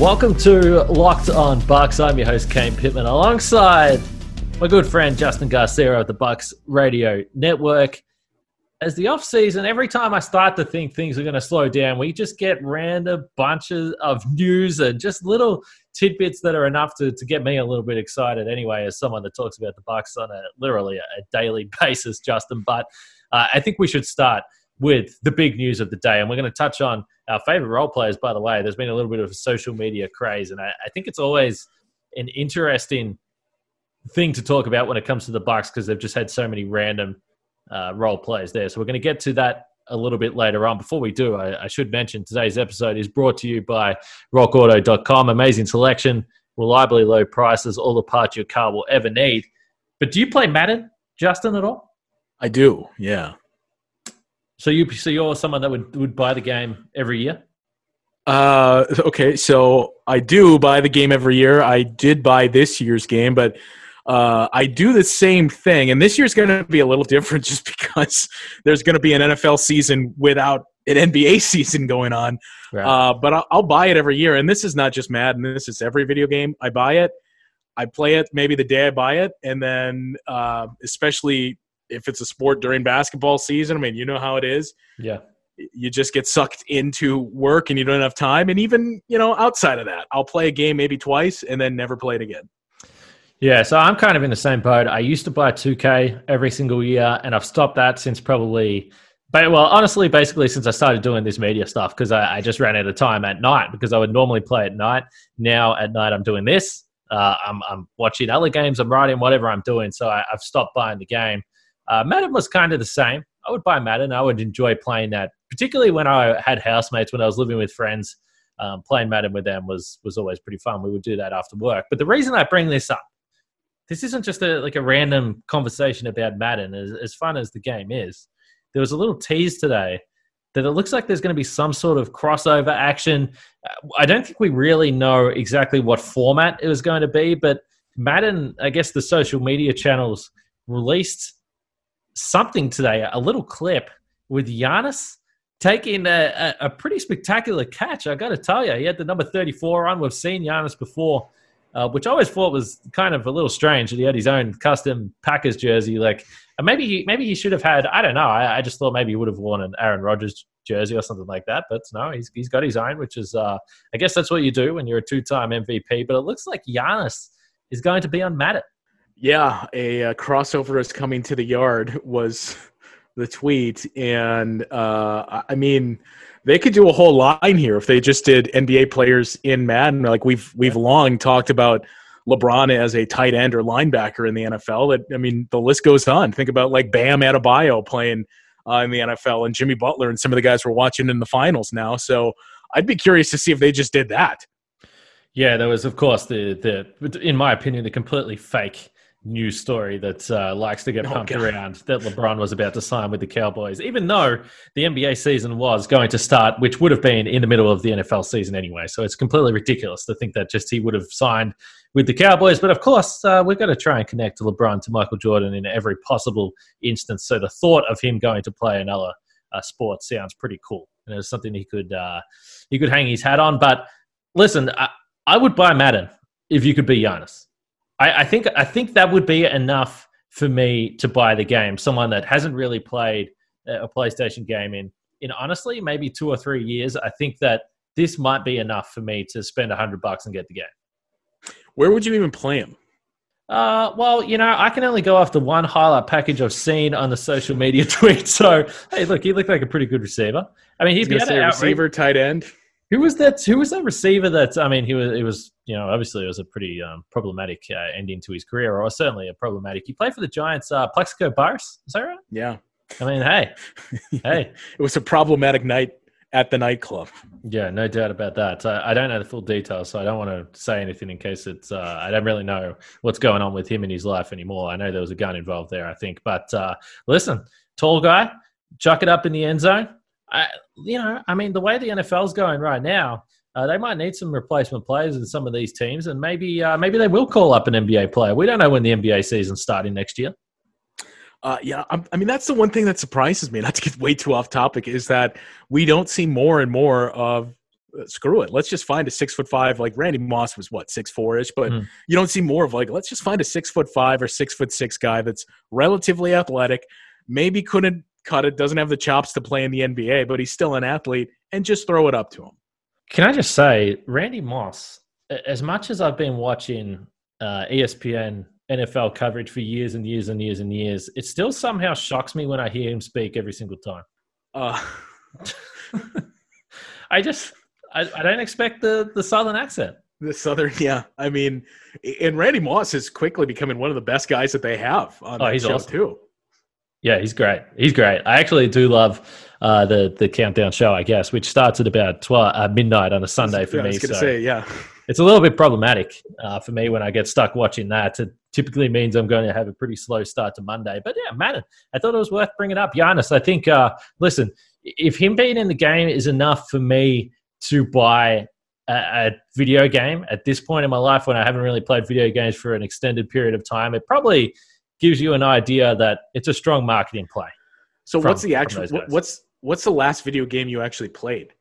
Welcome to Locked On Bucks. I'm your host Kane Pitman, alongside my good friend Justin Garcia of the Bucks Radio Network. As the off season, every time I start to think things are going to slow down, we just get random bunches of news and just little tidbits that are enough to, to get me a little bit excited. Anyway, as someone that talks about the Bucks on a literally a daily basis, Justin. But uh, I think we should start with the big news of the day. And we're going to touch on our favorite role players, by the way. There's been a little bit of a social media craze, and I, I think it's always an interesting thing to talk about when it comes to the Bucks because they've just had so many random uh, role players there. So we're going to get to that a little bit later on. Before we do, I, I should mention today's episode is brought to you by RockAuto.com. Amazing selection, reliably low prices, all the parts your car will ever need. But do you play Madden, Justin, at all? I do, yeah. So you so you're someone that would would buy the game every year? Uh, okay, so I do buy the game every year. I did buy this year's game, but uh, I do the same thing. And this year's going to be a little different just because there's going to be an NFL season without an NBA season going on. Right. Uh, but I'll, I'll buy it every year. And this is not just Madden. This is every video game. I buy it. I play it maybe the day I buy it, and then uh, especially if it's a sport during basketball season. I mean, you know how it is. yeah. you just get sucked into work and you don't have time and even you know outside of that i'll play a game maybe twice and then never play it again Yeah, so I'm kind of in the same boat. I used to buy 2K every single year, and I've stopped that since probably, well, honestly, basically since I started doing this media stuff because I, I just ran out of time at night because I would normally play at night. Now at night I'm doing this. Uh, I'm, I'm watching other games. I'm writing whatever I'm doing. So I, I've stopped buying the game. Uh, Madden was kind of the same. I would buy Madden. I would enjoy playing that, particularly when I had housemates when I was living with friends. Um, playing Madden with them was was always pretty fun. We would do that after work. But the reason I bring this up this isn't just a like a random conversation about Madden. As, as fun as the game is, there was a little tease today that it looks like there's going to be some sort of crossover action. I don't think we really know exactly what format it was going to be, but Madden, I guess the social media channels released something today, a little clip with Giannis taking a, a, a pretty spectacular catch. I got to tell you, he had the number 34 on. We've seen Giannis before uh, which I always thought was kind of a little strange that he had his own custom Packers jersey. Like, maybe he maybe he should have had. I don't know. I, I just thought maybe he would have worn an Aaron Rodgers jersey or something like that. But no, he's he's got his own, which is uh, I guess that's what you do when you're a two-time MVP. But it looks like Giannis is going to be on Madden. Yeah a, uh crossover is coming to the yard was the tweet and uh, I- mean they could do a whole line here if they just did nba players in madden. Like we've we've long talked about lebron as a tight end or linebacker in the nfl that i mean the list goes on. Think about like bam Adebayo playing uh, in the nfl and jimmy butler and some of the guys we're watching in the finals now. So i'd be curious to see if they just did that. Yeah, there was, of course, the the in my opinion, the completely fake news story that uh, likes to get Oh, pumped God. around that LeBron was about to sign with the Cowboys, even though the NBA season was going to start, which would have been in the middle of the NFL season anyway. So it's completely ridiculous to think that just he would have signed with the Cowboys. But of course, uh, we've got to try and connect LeBron to Michael Jordan in every possible instance. So the thought of him going to play another uh, sport sounds pretty cool, and it's something he could uh, he could hang his hat on. But listen, I, I would buy Madden if you could be Giannis. I, I think I think that would be enough for me to buy the game. Someone that hasn't really played a PlayStation game in in honestly maybe two or three years. I think that this might be enough for me to spend a hundred bucks and get the game. where would you even play him Uh, well, you know, I can only go off the one highlight package I've seen on the social media tweet. So, hey, look, he looked like a pretty good receiver. I mean, he's He's going got to say to receiver, tight end. Who was that? Who was that receiver? That I mean, he was. It was you know obviously it was a pretty um, problematic uh, ending to his career, or certainly a problematic. He played for the Giants. Uh, Plaxico Burress, is that right? Yeah. I mean, hey, hey, It was a problematic night at the nightclub. yeah, no doubt about that. I, I don't know the full details, so I don't want to say anything in case it's. Uh, I don't really know what's going on with him in his life anymore. I know there was a gun involved there, I think, but uh, listen, tall guy, chuck it up in the end zone. I, you know, I mean, the way the NFL's going right now, uh, they might need some replacement players in some of these teams, and maybe uh, maybe they will call up an NBA player. We don't know when the NBA season's starting next year. Uh, yeah, I'm, I mean that's the one thing that surprises me. Not to get way too off topic, is that we don't see more and more of uh, screw it. Let's just find a six foot five like Randy Moss was what six four ish, but Mm. you don't see more of like let's just find a six foot five or six foot six guy that's relatively athletic, maybe couldn't cut it, doesn't have the chops to play in the NBA, but he's still an athlete, and just throw it up to him. Can I just say, Randy Moss, as much as I've been watching uh, ESPN NFL coverage for years and years and years and years, it still somehow shocks me when I hear him speak every single time. Uh, I just, I, I don't expect the, the Southern accent. the Southern, yeah. I mean, and Randy Moss is quickly becoming one of the best guys that they have on Oh, he's show awesome. too. Yeah, he's great. He's great. I actually do love uh, the the countdown show, I guess, which starts at about 12, uh, midnight on a Sunday for Yeah, I me. so- say, yeah. it's a little bit problematic uh, for me when I get stuck watching that. It typically means I'm going to have a pretty slow start to Monday. But yeah, man, I thought it was worth bringing up. Giannis, I think, uh, listen, if him being in the game is enough for me to buy a video game at this point in my life when I haven't really played video games for an extended period of time, it probably gives you an idea that it's a strong marketing play. So from- what's the actual those what, guys. what's what's the last video game you actually played?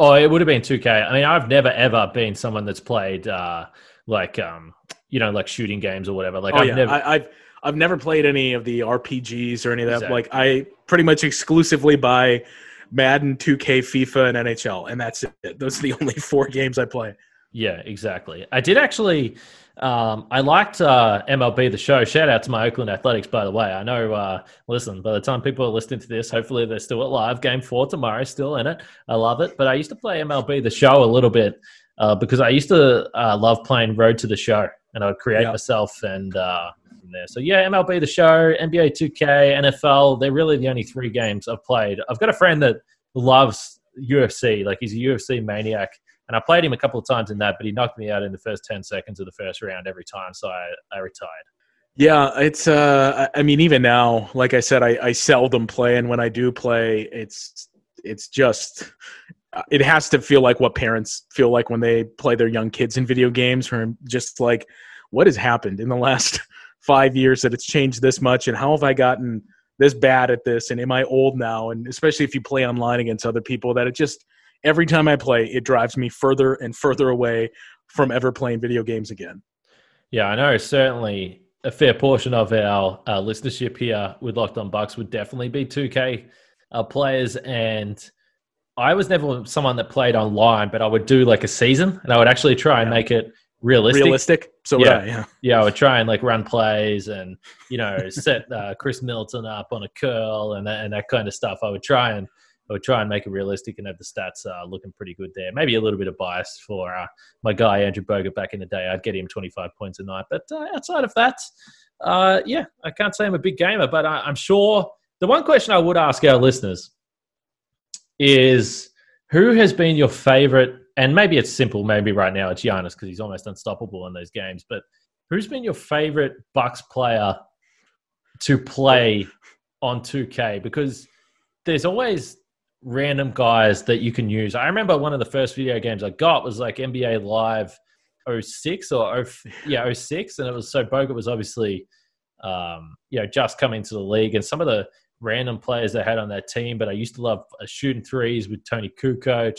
Oh, it would have been 2K. I mean, I've never ever been someone that's played uh, like um, you know, like shooting games or whatever. Like oh I've yeah, never I, I've I've never played any of the RPGs or any of that. Exactly. Like I pretty much exclusively buy Madden, 2K, FIFA, and NHL, and that's it. Those are the only four games I play. Yeah, exactly. I did actually. Um, I liked uh, MLB the show. Shout out to my Oakland Athletics, by the way. I know. Uh, listen, by the time people are listening to this, hopefully they're still alive. Game four tomorrow, still in it. I love it. But I used to play MLB the show a little bit uh, because I used to uh, love playing Road to the Show, and I would create Yeah. myself and uh, from there. So yeah, MLB the show, NBA 2K, NFL. They're really the only three games I've played. I've got a friend that loves UFC. Like he's a UFC maniac. And I played him a couple of times in that, but he knocked me out in the first 10 seconds of the first round every time. So I, I retired. Yeah, it's. Uh, I mean, even now, like I said, I, I seldom play, and when I do play, it's it's just. It has to feel like what parents feel like when they play their young kids in video games, or just like, what has happened in the last five years that it's changed this much, and how have I gotten this bad at this, and am I old now? And especially if you play online against other people, that it just every time I play, it drives me further and further away from ever playing video games again. Yeah, I know. Certainly a fair portion of our uh, listenership here with Locked On Bucks would definitely be 2K uh, players. And I was never someone that played online, but I would do like a season and I would actually try and Yeah. make it realistic. Realistic, so Yeah. I, yeah. yeah, I would try and like run plays and you know set uh, Khris Middleton up on a curl and that, and that kind of stuff. I would try and I would try and make it realistic and have the stats uh, looking pretty good there. Maybe a little bit of bias for uh, my guy Andrew Bogut back in the day. I'd get him 25 points a night, but uh, outside of that, uh, yeah, I can't say I'm a big gamer, but I, I'm sure the one question I would ask our listeners is who has been your favorite? And maybe it's simple. Maybe right now it's Giannis because he's almost unstoppable in those games. But who's been your favorite Bucks player to play on 2K? Because there's always random guys that you can use. I remember one of the first video games I got was like NBA Live 06 or 0, yeah 06, and it was so Bogut was obviously um, you know just coming to the league, and some of the random players they had on that team. But I used to love uh, shooting threes with Toni Kukoc.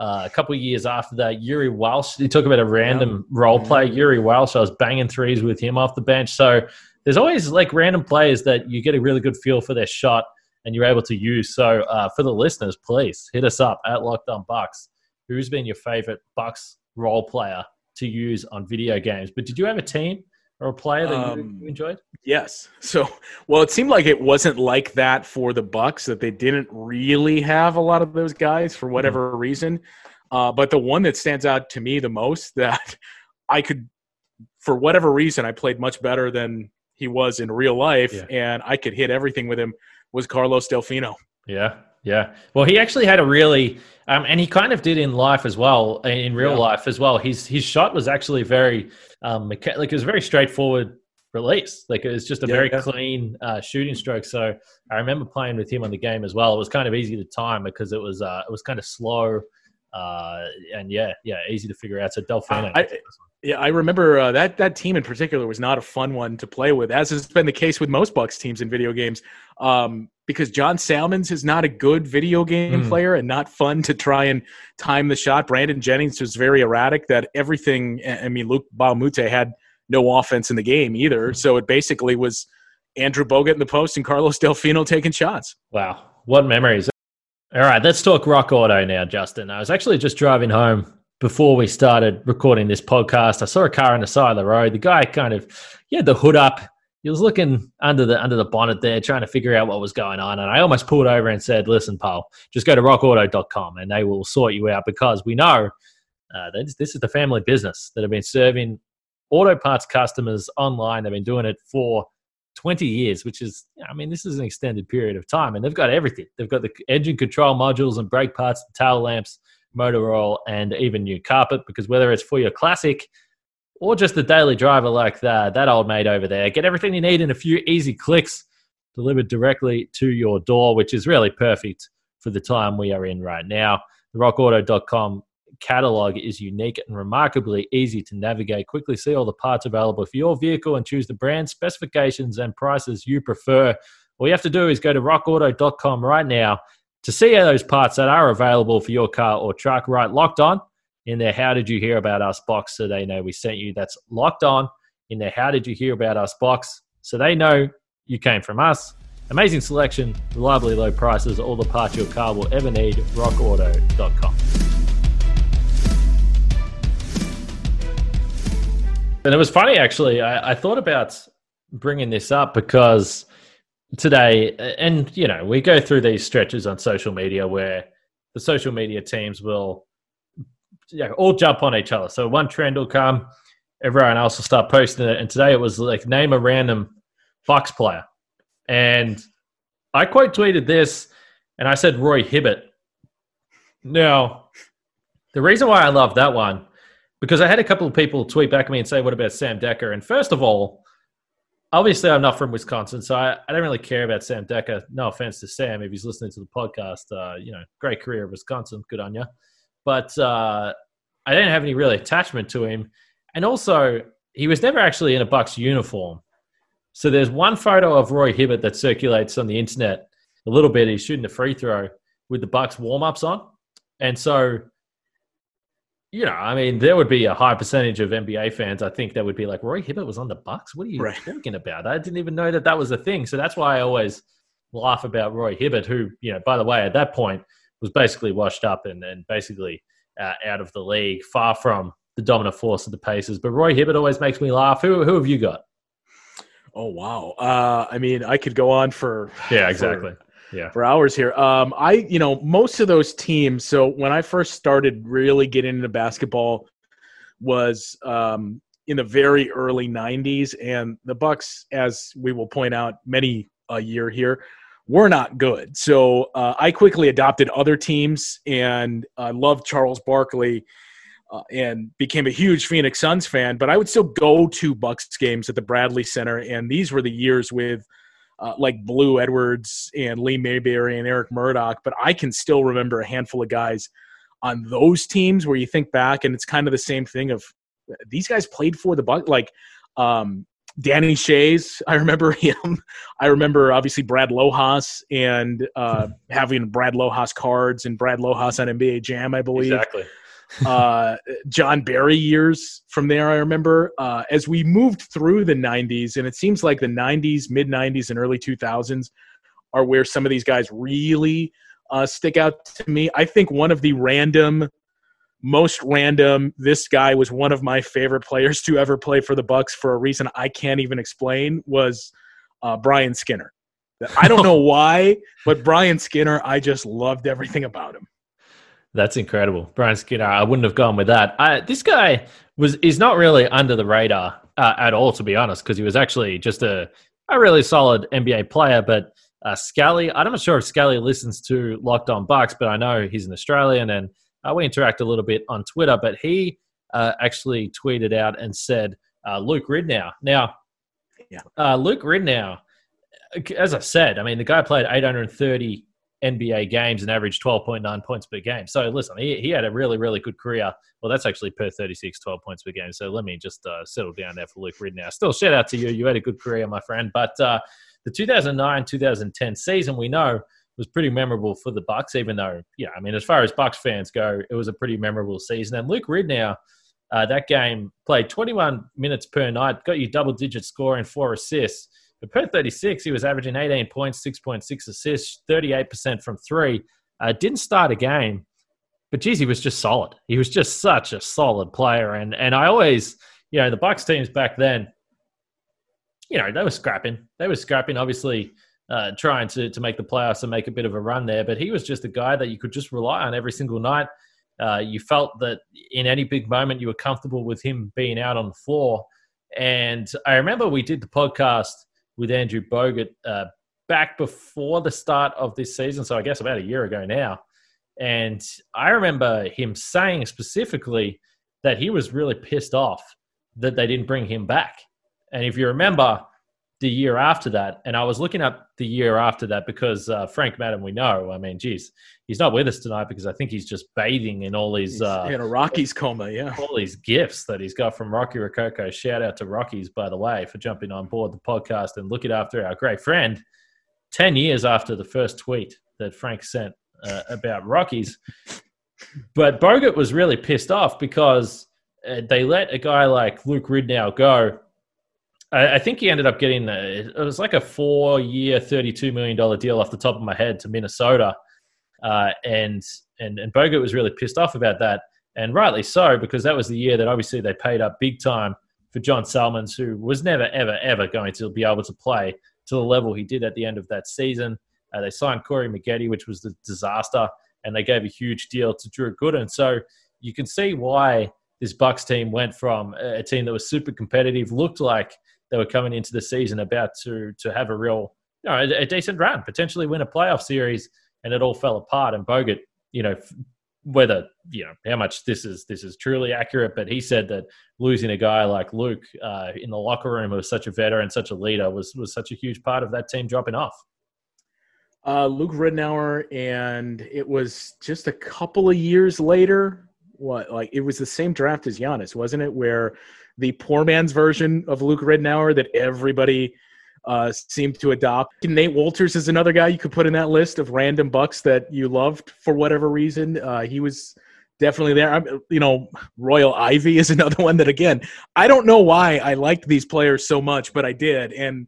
Uh, a couple of years after that, Yuri Walsh. You talk about a random role play. Yuri Walsh. I was banging threes with him off the bench. So there's always like random players that you get a really good feel for their shot and you're able to use. So uh, for the listeners, please hit us up at Locked On Bucks. Who's been your favorite Bucks role player to use on video games? But did you have a team or a player that you- Um, you enjoyed? Yes. So, well, it seemed like it wasn't like that for the Bucks that they didn't really have a lot of those guys for whatever reason. Uh, but the one that stands out to me the most that I could, for whatever reason, I played much better than he was in real life, Yeah. and I could hit everything with him was Carlos Delfino. Yeah, yeah. Well, he actually had a really, um, and he kind of did in life as well, in real Yeah. life as well. His his shot was actually very, um, mecha- like it was a very straightforward release. Like it was just a Yeah, very yeah. clean uh, shooting stroke. So I remember playing with him on the game as well. It was kind of easy to time because it was uh, it was kind of slow, uh, and yeah, yeah, easy to figure out. So Delfino. I- Yeah, I remember uh, that that team in particular was not a fun one to play with, as has been the case with most Bucks teams in video games. Um, because John Salmons is not a good video game Mm. player and not fun to try and time the shot. Brandon Jennings was very erratic. That everything. I mean, Luke Baumute had no offense in the game either, so it basically was Andrew Bogut in the post and Carlos Delfino taking shots. Wow, what memories. All right, let's talk Rock Auto now, Justin. I was actually just driving home before we started recording this podcast. I saw a car on the side of the road. The guy kind of he had the hood up. He was looking under the under the bonnet there, trying to figure out what was going on. And I almost pulled over and said, "Listen, pal, just go to rockauto.com and they will sort you out because we know uh, that this is the family business that have been serving auto parts customers online. They've been doing it for 20 years, which is, I mean, this is an extended period of time, and they've got everything. They've got the engine control modules and brake parts, tail lamps, motor oil, and even new carpet. Because whether it's for your classic or just a daily driver like that, that old mate over there, get everything you need in a few easy clicks delivered directly to your door, which is really perfect for the time we are in right now. The rockauto.com catalog is unique and remarkably easy to navigate. Quickly see all the parts available for your vehicle and choose the brand, specifications, and prices you prefer. All you have to do is go to rockauto.com right now to see those parts that are available for your car or truck. Write, locked on in their. How did you hear about us box so they know we sent you? That's locked on in their. How did you hear about us box so they know you came from us? Amazing selection, reliably low prices, all the parts your car will ever need. RockAuto.com. And it was funny, actually. I, I thought about bringing this up because today, and you know, we go through these stretches on social media where the social media teams will all jump on each other. So one trend will come, everyone else will start posting it. And today it was like name a random Bucks player, and I quote tweeted this, and I said Roy Hibbert. Now, the reason why I love that one because I had a couple of people tweet back at me and say, "What about Sam Dekker?" And first of all, obviously I'm not from Wisconsin, so I, I don't really care about Sam Dekker. No offense to Sam if he's listening to the podcast. Uh, you know, great career at Wisconsin, good on you. But uh, I didn't have any really attachment to him, and also he was never actually in a Bucks uniform. So there's one photo of Roy Hibbert that circulates on the internet a little bit. He's shooting a free throw with the Bucks warm ups on, and so you know, I mean, there would be a high percentage of NBA fans. I think that would be like, Roy Hibbert was on the Bucks. What are you Right. talking about? I didn't even know that that was a thing. So that's why I always laugh about Roy Hibbert, who, you know, by the way, at that point was basically washed up and, and basically uh, out of the league, far from the dominant force of the Pacers. But Roy Hibbert always makes me laugh. Who, who have you got? Oh wow! Uh, I mean, I could go on for Yeah, for- exactly. Yeah. for hours here. Um, I, you know, most of those teams. So when I first started really getting into basketball, was um, in the very early '90s, and the Bucks, as we will point out, many a year here, were not good. So uh, I quickly adopted other teams, and I loved Charles Barkley. Uh, and became a huge Phoenix Suns fan, but I would still go to Bucks games at the Bradley Center, and these were the years with uh, like Blue Edwards and Lee Mayberry and Eric Murdock, but I can still remember a handful of guys on those teams where you think back and it's kind of the same thing of these guys played for the Buck like um, Danny Schayes. I remember him. I remember obviously Brad Lohaus and uh, having Brad Lohaus cards and Brad Lohaus on NBA Jam, I believe Exactly. Uh, Jon Barry years from there. I remember uh, as we moved through the '90s, and it seems like the '90s, mid '90s, and early 2000s are where some of these guys really uh, stick out to me. I think one of the random, most random. This guy was one of my favorite players to ever play for the Bucks for a reason I can't even explain. Was uh, Brian Skinner. I don't know why, but Brian Skinner, I just loved everything about him. That's incredible, Brian Skinner. I wouldn't have gone with that. I, this guy was is not really under the radar uh, at all, to be honest, because he was actually just a a really solid NBA player. But uh, Scally, I'm not sure if Scally listens to Locked On Bucks, but I know he's an Australian and uh, we interact a little bit on Twitter. But he uh, actually tweeted out and said uh, Luke Ridnour. Now, Yeah. uh, Luke Ridnour, as I said, I mean the guy played 830 NBA games and averaged 12.9 points per game. So listen, he, he had a really, really good career. Well, that's actually per 36, 12 points per game. So let me just uh, settle down there for Luke Ridnour. Still, shout out to you. You had a good career, my friend. But uh, the 2009-2010 season, we know, was pretty memorable for the Bucks. Even though, yeah, I mean, as far as Bucks fans go, it was a pretty memorable season. And Luke Ridnour, uh, that game played 21 minutes per night, got you double-digit score and four assists. Per 36, he was averaging 18 points, 6.6 assists, 38% from three. Uh, didn't start a game, but geez, he was just solid. He was just such a solid player. And and I always, you know, the Bucks teams back then, you know, they were scrapping. They were scrapping, obviously, uh, trying to to make the playoffs and make a bit of a run there. But he was just a guy that you could just rely on every single night. Uh, you felt that in any big moment, you were comfortable with him being out on the floor. And I remember we did the podcast with Andrew Bogut uh, back before the start of this season. So I guess about a year ago now. And I remember him saying specifically that he was really pissed off that they didn't bring him back. And if you remember the year after that, and I was looking up the year after that because uh, Frank Madden, we know, I mean, geez, he's not with us tonight because I think he's just bathing in all these He's uh, in a Rockies coma. Yeah. all these gifts that he's got from Rocky Rococo. Shout out to Rockies, by the way, for jumping on board the podcast and looking after our great friend. 10 years after the first tweet that Frank sent uh, about Rockies. But Bogut was really pissed off because uh, they let a guy like Luke Ridnour go. I, I think he ended up getting, it was like a four year, $32 million deal off the top of my head to Minnesota. Uh, and, and, and Bogut was really pissed off about that and rightly so because that was the year that obviously they paid up big time for John Salmons, who was never, ever, ever going to be able to play to the level he did at the end of that season. Uh, they signed Corey Maggette, which was the disaster, and they gave a huge deal to Drew Gooden. So you can see why this Bucks team went from a team that was super competitive, looked like they were coming into the season about to to have a real, you know, a, a decent run, potentially win a playoff series, and it all fell apart. And Bogut, you know, whether you know how much this is this is truly accurate, but he said that losing a guy like Luke uh, in the locker room who was such a veteran, such a leader, was was such a huge part of that team dropping off. Uh, Luke Ridnour, and it was just a couple of years later. What like it was the same draft as Giannis, wasn't it? Where the poor man's version of Luke Ridnour that everybody uh, seemed to adopt. Nate Wolters is another guy you could put in that list of random bucks that you loved for whatever reason. Uh, he was definitely there. I'm, you know, Royal Ivey is another one that again I don't know why I liked these players so much, but I did, and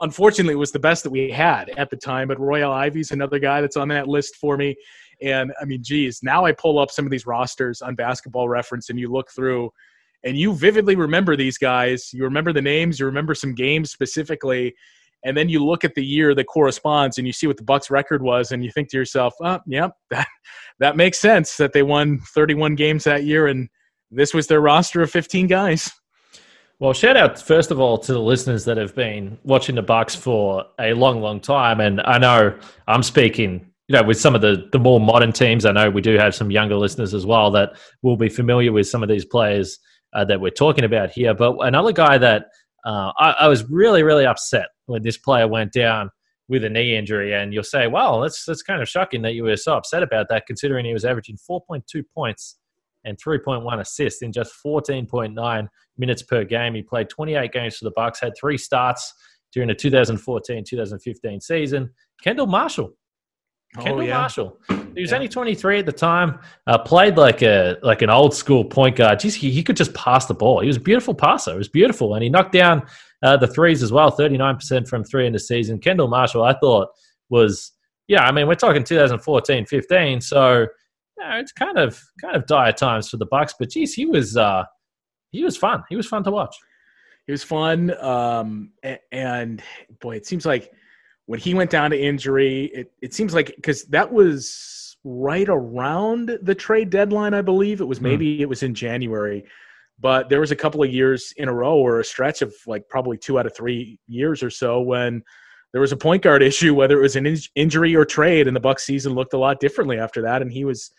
unfortunately it was the best that we had at the time. But Royal Ivey's another guy that's on that list for me. And I mean, geez, now I pull up some of these rosters on Basketball Reference, and you look through, and you vividly remember these guys. You remember the names. You remember some games specifically, and then you look at the year that corresponds, and you see what the Bucks' record was, and you think to yourself, "Oh, yep, that that makes sense that they won 31 games that year, and this was their roster of 15 guys." Well, shout out first of all to the listeners that have been watching the Bucks for a long, long time, and I know I'm speaking, you know, with some of the the more modern teams. I know we do have some younger listeners as well that will be familiar with some of these players uh, that we're talking about here. But another guy that uh, I, I was really, really upset when this player went down with a knee injury, and you'll say, "Well, that's that's kind of shocking that you were so upset about that, considering he was averaging 4.2 points." and 3.1 assists in just 14.9 minutes per game. He played 28 games for the Bucks, had three starts during the 2014-2015 season. Kendall Marshall. Kendall oh, yeah. Marshall. He was Yeah. only 23 at the time. Uh, played like a like an old school point guard. Jeez, he, he could just pass the ball. He was a beautiful passer. It was beautiful, and he knocked down uh, the threes as well. 39% from three in the season. Kendall Marshall, I thought was yeah. I mean, we're talking 2014-15, so you know, it's kind of kind of dire times for the Bucks. But geez, he was uh, he was fun. He was fun to watch. He was fun. Um, a- and boy, it seems like when he went down to injury, it, it seems like because that was right around the trade deadline, I believe. It was Hmm. maybe it was in January. But there was a couple of years in a row or a stretch of like probably two out of three years or so when there was a point guard issue, whether it was an in- injury or trade, and the Bucks season looked a lot differently after that. And he was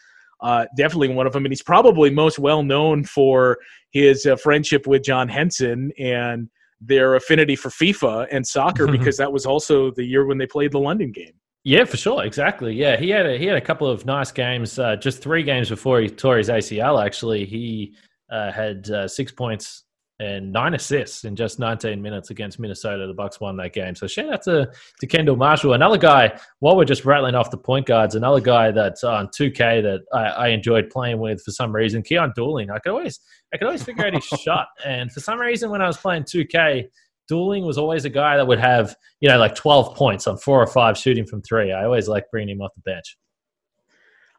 uh, definitely one of them. And he's probably most well known for his uh, friendship with John Henson and their affinity for FIFA and soccer, because that was also the year when they played the London game. Yeah, for sure, exactly. Yeah, he had a, he had a couple of nice games. Uh, just three games before he tore his ACL. Actually, he uh, had uh, six points and nine assists in just 19 minutes against Minnesota. The Bucks won that game. So shout out to, to Kendall Marshall, another guy. While we're just rattling off the point guards, another guy that's on 2K that I, I enjoyed playing with for some reason. Keyon Dooling. I could always I could always figure out his shot, and for some reason when I was playing 2K. Dooling was always a guy that would have, you know, like 12 points on four or five shooting from three. I always like bringing him off the bench.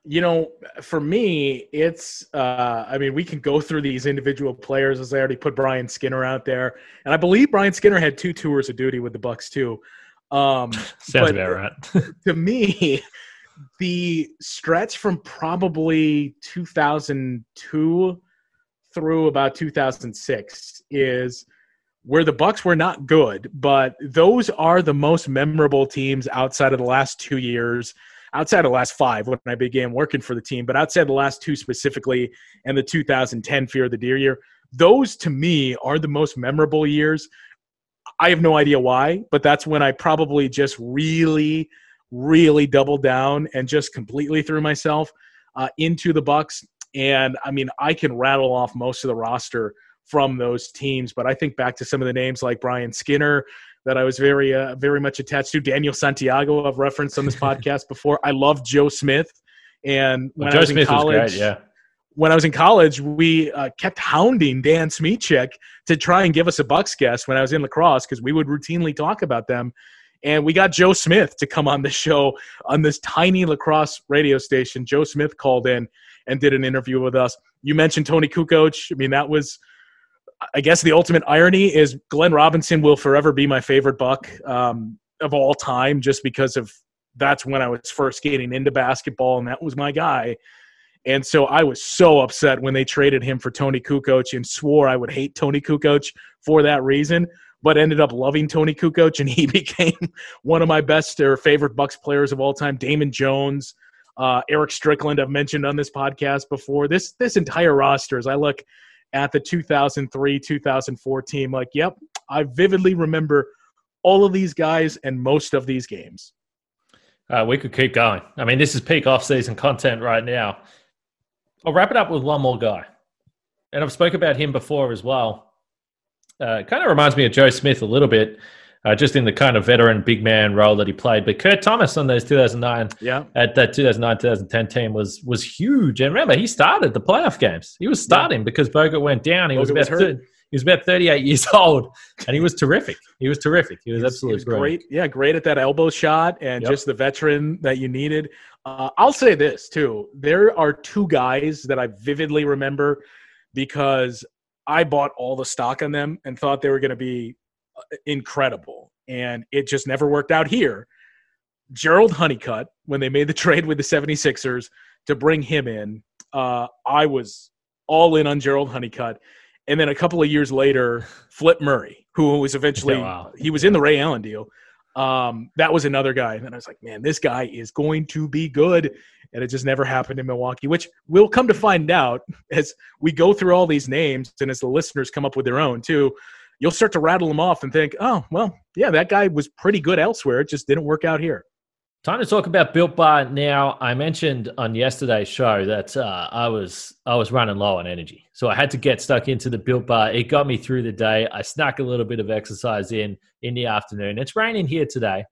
You know, for me, it's. Uh, I mean, we can go through these individual players as I already put Brian Skinner out there, and I believe Brian Skinner had two tours of duty with the Bucks too. Um, Sounds about right. to me, the stretch from probably 2002 through about 2006 is where the Bucks were not good, but those are the most memorable teams outside of the last two years, outside of the last five when I began working for the team, but outside the last two specifically, and the 2010 Fear of the Deer year. Those to me are the most memorable years. I have no idea why, but that's when I probably just really, really doubled down and just completely threw myself uh, into the Bucks. And I mean, I can rattle off most of the roster from those teams, but I think back to some of the names like Brian Skinner that I was very, uh, very much attached to. Daniel Santiago, I've referenced on this podcast before. I love Joe Smith, and when Well, Joe I was Smith in college, was great, yeah. when I was in college, we uh, kept hounding Dan Smyczek to try and give us a Bucks guest when I was in La Crosse because we would routinely talk about them. And we got Joe Smith to come on the show on this tiny La Crosse radio station. Joe Smith called in and did an interview with us. You mentioned Toni Kukoc. I mean, that was, I guess, the ultimate irony is Glenn Robinson will forever be my favorite Buck um, of all time just because of that's when I was first getting into basketball and that was my guy. And so I was so upset when they traded him for Toni Kukoc and swore I would hate Toni Kukoc for that reason, but ended up loving Toni Kukoc and he became one of my best or favorite Bucks players of all time. Damon Jones, uh, Erick Strickland, I've mentioned on this podcast before. This this entire roster, as I look at the 2003 2004 team, like, yep, I vividly remember all of these guys and most of these games. Uh, we could keep going. I mean, this is peak off-season content right now. I'll wrap it up with one more guy, and I've spoke about him before as well. Uh, kind of reminds me of Joe Smith a little bit, uh, just in the kind of veteran big man role that he played. But Kurt Thomas on those 2009 Yeah. at that 2009-2010 team was was huge. And remember, he started the playoff games. He was starting because Bogut went down. He was about was hurt. thir- he was about 38 years old, and he was terrific. He was terrific. He was He absolutely he was brilliant. great. Yeah, great at that elbow shot and Yep. just the veteran that you needed. Uh, I'll say this too: there are two guys that I vividly remember because I bought all the stock on them and thought they were going to be uh, incredible, and it just never worked out here. Jerald Honeycutt, when they made the trade with the 76ers to bring him in, uh, I was all in on Jerald Honeycutt. And then a couple of years later, Flip Murray, who was eventually wow. he was in the Ray Allen deal. Um, that was another guy. And I was like, man, this guy is going to be good. And it just never happened in Milwaukee, which we'll come to find out as we go through all these names and as the listeners come up with their own too. You'll start to rattle them off and think, oh, well, yeah, that guy was pretty good elsewhere. It just didn't work out here. Time to talk about Built Bar now. I mentioned on yesterday's show that uh, I was I was running low on energy, so I had to get stuck into the Built Bar. It got me through the day. I snuck a little bit of exercise in in the afternoon. It's raining here today,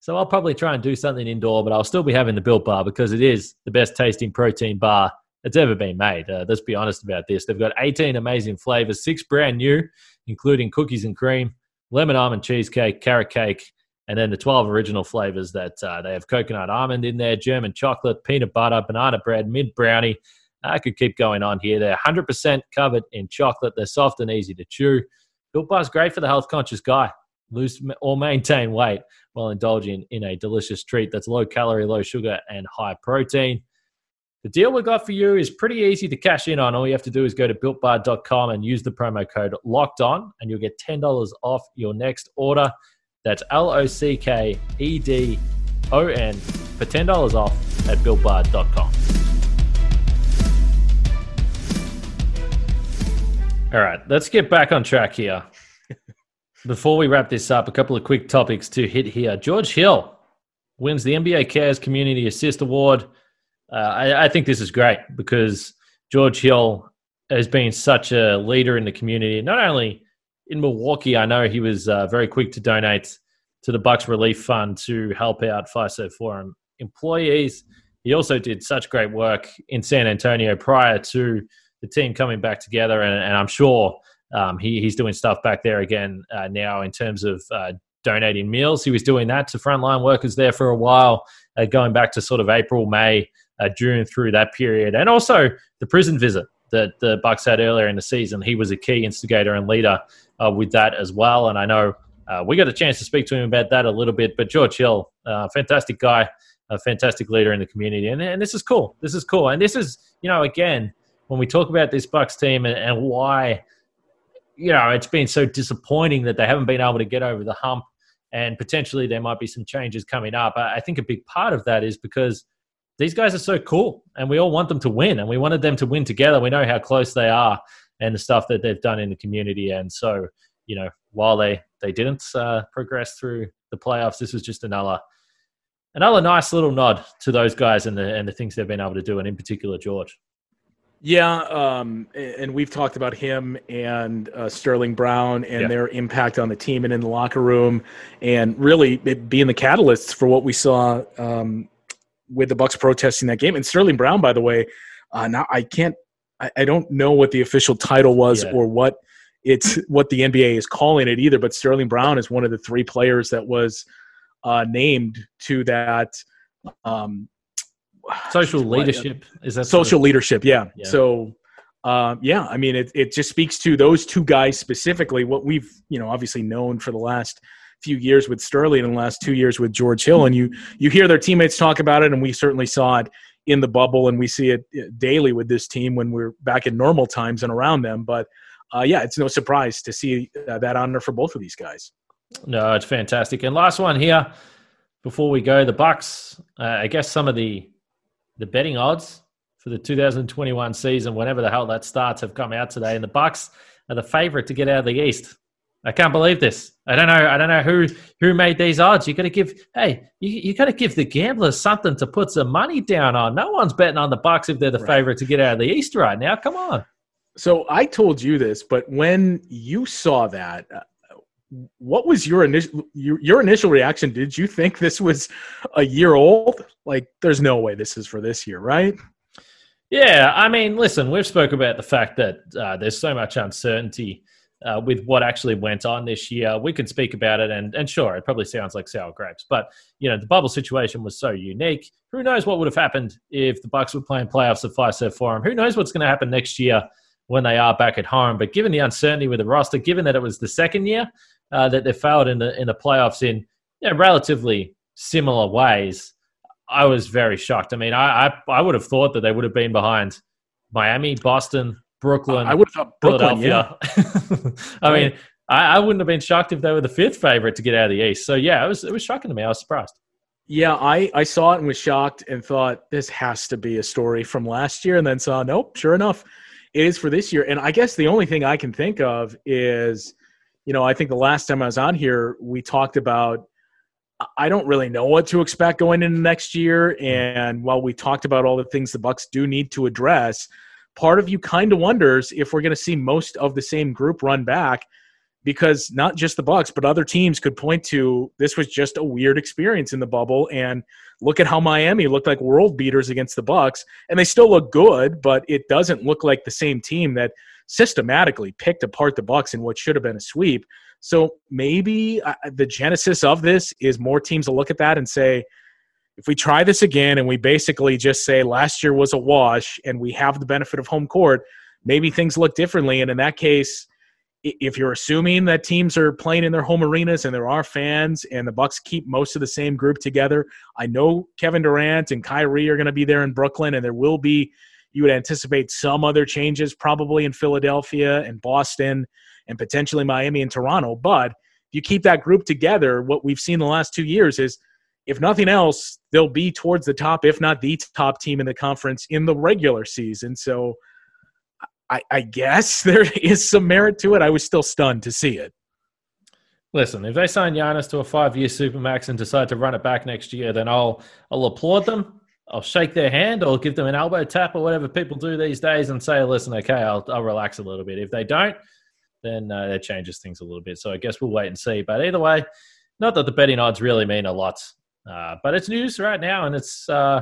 so I'll probably try and do something indoor, but I'll still be having the Built Bar because it is the best tasting protein bar that's ever been made. Uh, let's be honest about this. They've got 18 amazing flavors, six brand new, including cookies and cream, lemon almond cheesecake, carrot cake, and then the 12 original flavors that uh, they have coconut almond in there, German chocolate, peanut butter, banana bread, mint brownie. I could keep going on here. They're 100% covered in chocolate. They're soft and easy to chew. Built Bar's great for the health conscious guy. Lose or maintain weight while indulging in a delicious treat that's low calorie, low sugar, and high protein. The deal we got for you is pretty easy to cash in on. All you have to do is go to builtbar.com and use the promo code locked on, and you'll get $10 off your next order. That's L O C K E D O N for $10 off at builtbar.com. All right, let's get back on track here. Before we wrap this up, a couple of quick topics to hit here. George Hill wins the NBA Cares Community Assist Award. Uh, I, I, think this is great because George Hill has been such a leader in the community. Not only in Milwaukee, I know he was uh, very quick to donate to the Bucks Relief Fund to help out Fiserv Forum employees. He also did such great work in San Antonio prior to the team coming back together, and, and I'm sure um, he, he's doing stuff back there again uh, now in terms of uh, donating meals. He was doing that to frontline workers there for a while, uh, going back to sort of April, May, uh, June through that period, and also the prison visit that the Bucks had earlier in the season. He was a key instigator and leader uh, with that as well, and I know. Uh, we got a chance to speak to him about that a little bit, but George Hill, fantastic guy, a fantastic leader in the community, and, and this is cool. This is cool, and this is, you know, again, when we talk about this Bucks team and, and why you know it's been so disappointing that they haven't been able to get over the hump, and potentially there might be some changes coming up. I, think a big part of that is because these guys are so cool, and we all want them to win, and we wanted them to win together. We know how close they are, and the stuff that they've done in the community, and so you know while they they didn't uh, progress through the playoffs, this was just another another nice little nod to those guys and the and the things they've been able to do, and in particular George. Yeah, um, and we've talked about him and uh, Sterling Brown and yeah. their impact on the team and in the locker room, and really being the catalysts for what we saw um, with the Bucks protesting that game. And Sterling Brown, by the way, uh, now I can't, I, I, don't know what the official title was yeah. or what it's what the NBA is calling it either. But Sterling Brown is one of the three players that was uh, named to that. Um, social leadership is that social leadership yeah, yeah. so uh, yeah i mean it, it just speaks to those two guys specifically what we've you know obviously known for the last few years with sterling and the last two years with george hill and you you hear their teammates talk about it and we certainly saw it in the bubble and we see it uh, daily with this team when we're back in normal times and around them. But uh, yeah it's no surprise to see uh, that honor for both of these guys. No it's fantastic. And last one here before we go the bucks uh, i guess some of the the betting odds for the 2021 season, whenever the hell that starts, have come out today, and the Bucks are the favorite to get out of the East. I can't believe this. I don't know. I don't know who who made these odds. You got to give. Hey, you, you got to give the gamblers something to put some money down on. No one's betting on the Bucks if they're the right. favorite to get out of the East right now. Come on. So I told you this, but when you saw that, uh, what was your initial your, your initial reaction? Did you think this was a year old? Like, there's no way this is for this year, right? Yeah, I mean, listen, we've spoke about the fact that uh, there's so much uncertainty uh, with what actually went on this year. We can speak about it, and and sure, it probably sounds like sour grapes, but you know, the bubble situation was so unique. Who knows what would have happened if the Bucks were playing playoffs at Fiserv Forum? Who knows what's going to happen next year when they are back at home? But given the uncertainty with the roster, given that it was the second year, uh, that they failed in the in the playoffs in you know, relatively similar ways. I was very shocked. I mean, I, I, I would have thought that they would have been behind Miami, Boston, Brooklyn. I would have thought Brooklyn, Yeah. I mean, I, I, wouldn't have been shocked if they were the fifth favorite to get out of the East. So yeah, it was it was shocking to me. I was surprised. Yeah, I, I saw it and was shocked and thought this has to be a story from last year, and then saw nope, sure enough, it is for this year. And I guess the only thing I can think of is you know, I think the last time I was on here, we talked about I don't really know what to expect going into next year. And while we talked about all the things the Bucks do need to address, part of you kind of wonders if we're going to see most of the same group run back because not just the Bucks, but other teams could point to this was just a weird experience in the bubble. And look at how Miami looked like world beaters against the Bucks, and they still look good, but it doesn't look like the same team that systematically picked apart the Bucks in what should have been a sweep. So maybe uh, the genesis of this is more teams will look at that and say, if we try this again and we basically just say last year was a wash and we have the benefit of home court, maybe things look differently. And in that case, if you're assuming that teams are playing in their home arenas and there are fans and the Bucks keep most of the same group together, I know Kevin Durant and Kyrie are going to be there in Brooklyn, and there will be. You would anticipate some other changes, probably in Philadelphia and Boston, and potentially Miami and Toronto. But if you keep that group together, what we've seen the last two years is, if nothing else, they'll be towards the top, if not the top team in the conference in the regular season. So I, I guess there is some merit to it. I was still stunned to see it. Listen, if they sign Giannis to a five-year supermax and decide to run it back next year, then I'll I'll applaud them. I'll shake their hand or give them an elbow tap or whatever people do these days and say, listen, okay, I'll, I'll relax a little bit. If they don't, then uh, that changes things a little bit. So I guess we'll wait and see. But either way, not that the betting odds really mean a lot, uh, but it's news right now, and it's uh,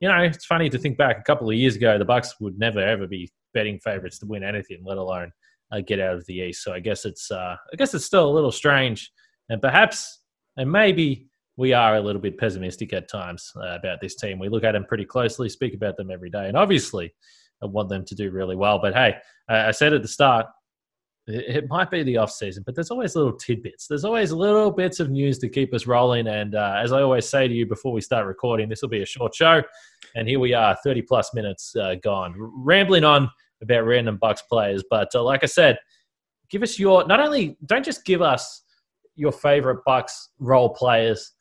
you know it's funny to think back a couple of years ago, the Bucks would never ever be betting favorites to win anything, let alone uh, get out of the East. So I guess it's uh, I guess it's still a little strange, and perhaps and maybe we are a little bit pessimistic at times uh, about this team. We look at them pretty closely, speak about them every day, and obviously I want them to do really well. But hey, I said at the start, it might be the off season, but there's always little tidbits. There's always little bits of news to keep us rolling. And uh, as I always say to you before we start recording, this will be a short show. And here we are, 30 plus minutes uh, gone, rambling on about random Bucks players. But uh, like I said, give us your not only don't just give us your favorite Bucks role players,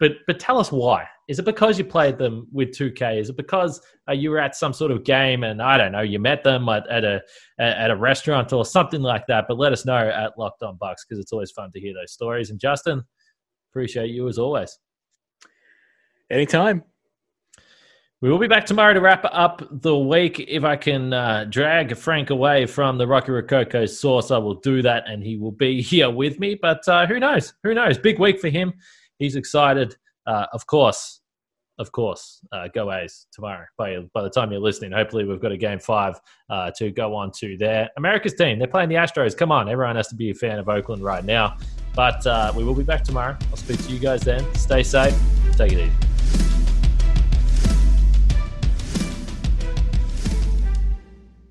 but but tell us why. Is it because you played them with 2K? Is it because uh, you were at some sort of game and I don't know you met them at, at a at a restaurant or something like that? But let us know at Locked On Bucks because it's always fun to hear those stories. And Justin, appreciate you as always. Anytime. We will be back tomorrow to wrap up the week. If I can uh, drag Frank away from the Rocky Rococo source, I will do that, and he will be here with me. But uh, who knows? Who knows? Big week for him. He's excited. Uh, of course, of course, uh, go A's tomorrow. By, by the time you're listening, hopefully we've got a game five uh, to go on to there. America's team, they're playing the Astros. Come on, everyone has to be a fan of Oakland right now. But uh, we will be back tomorrow. I'll speak to you guys then. Stay safe. Take it easy.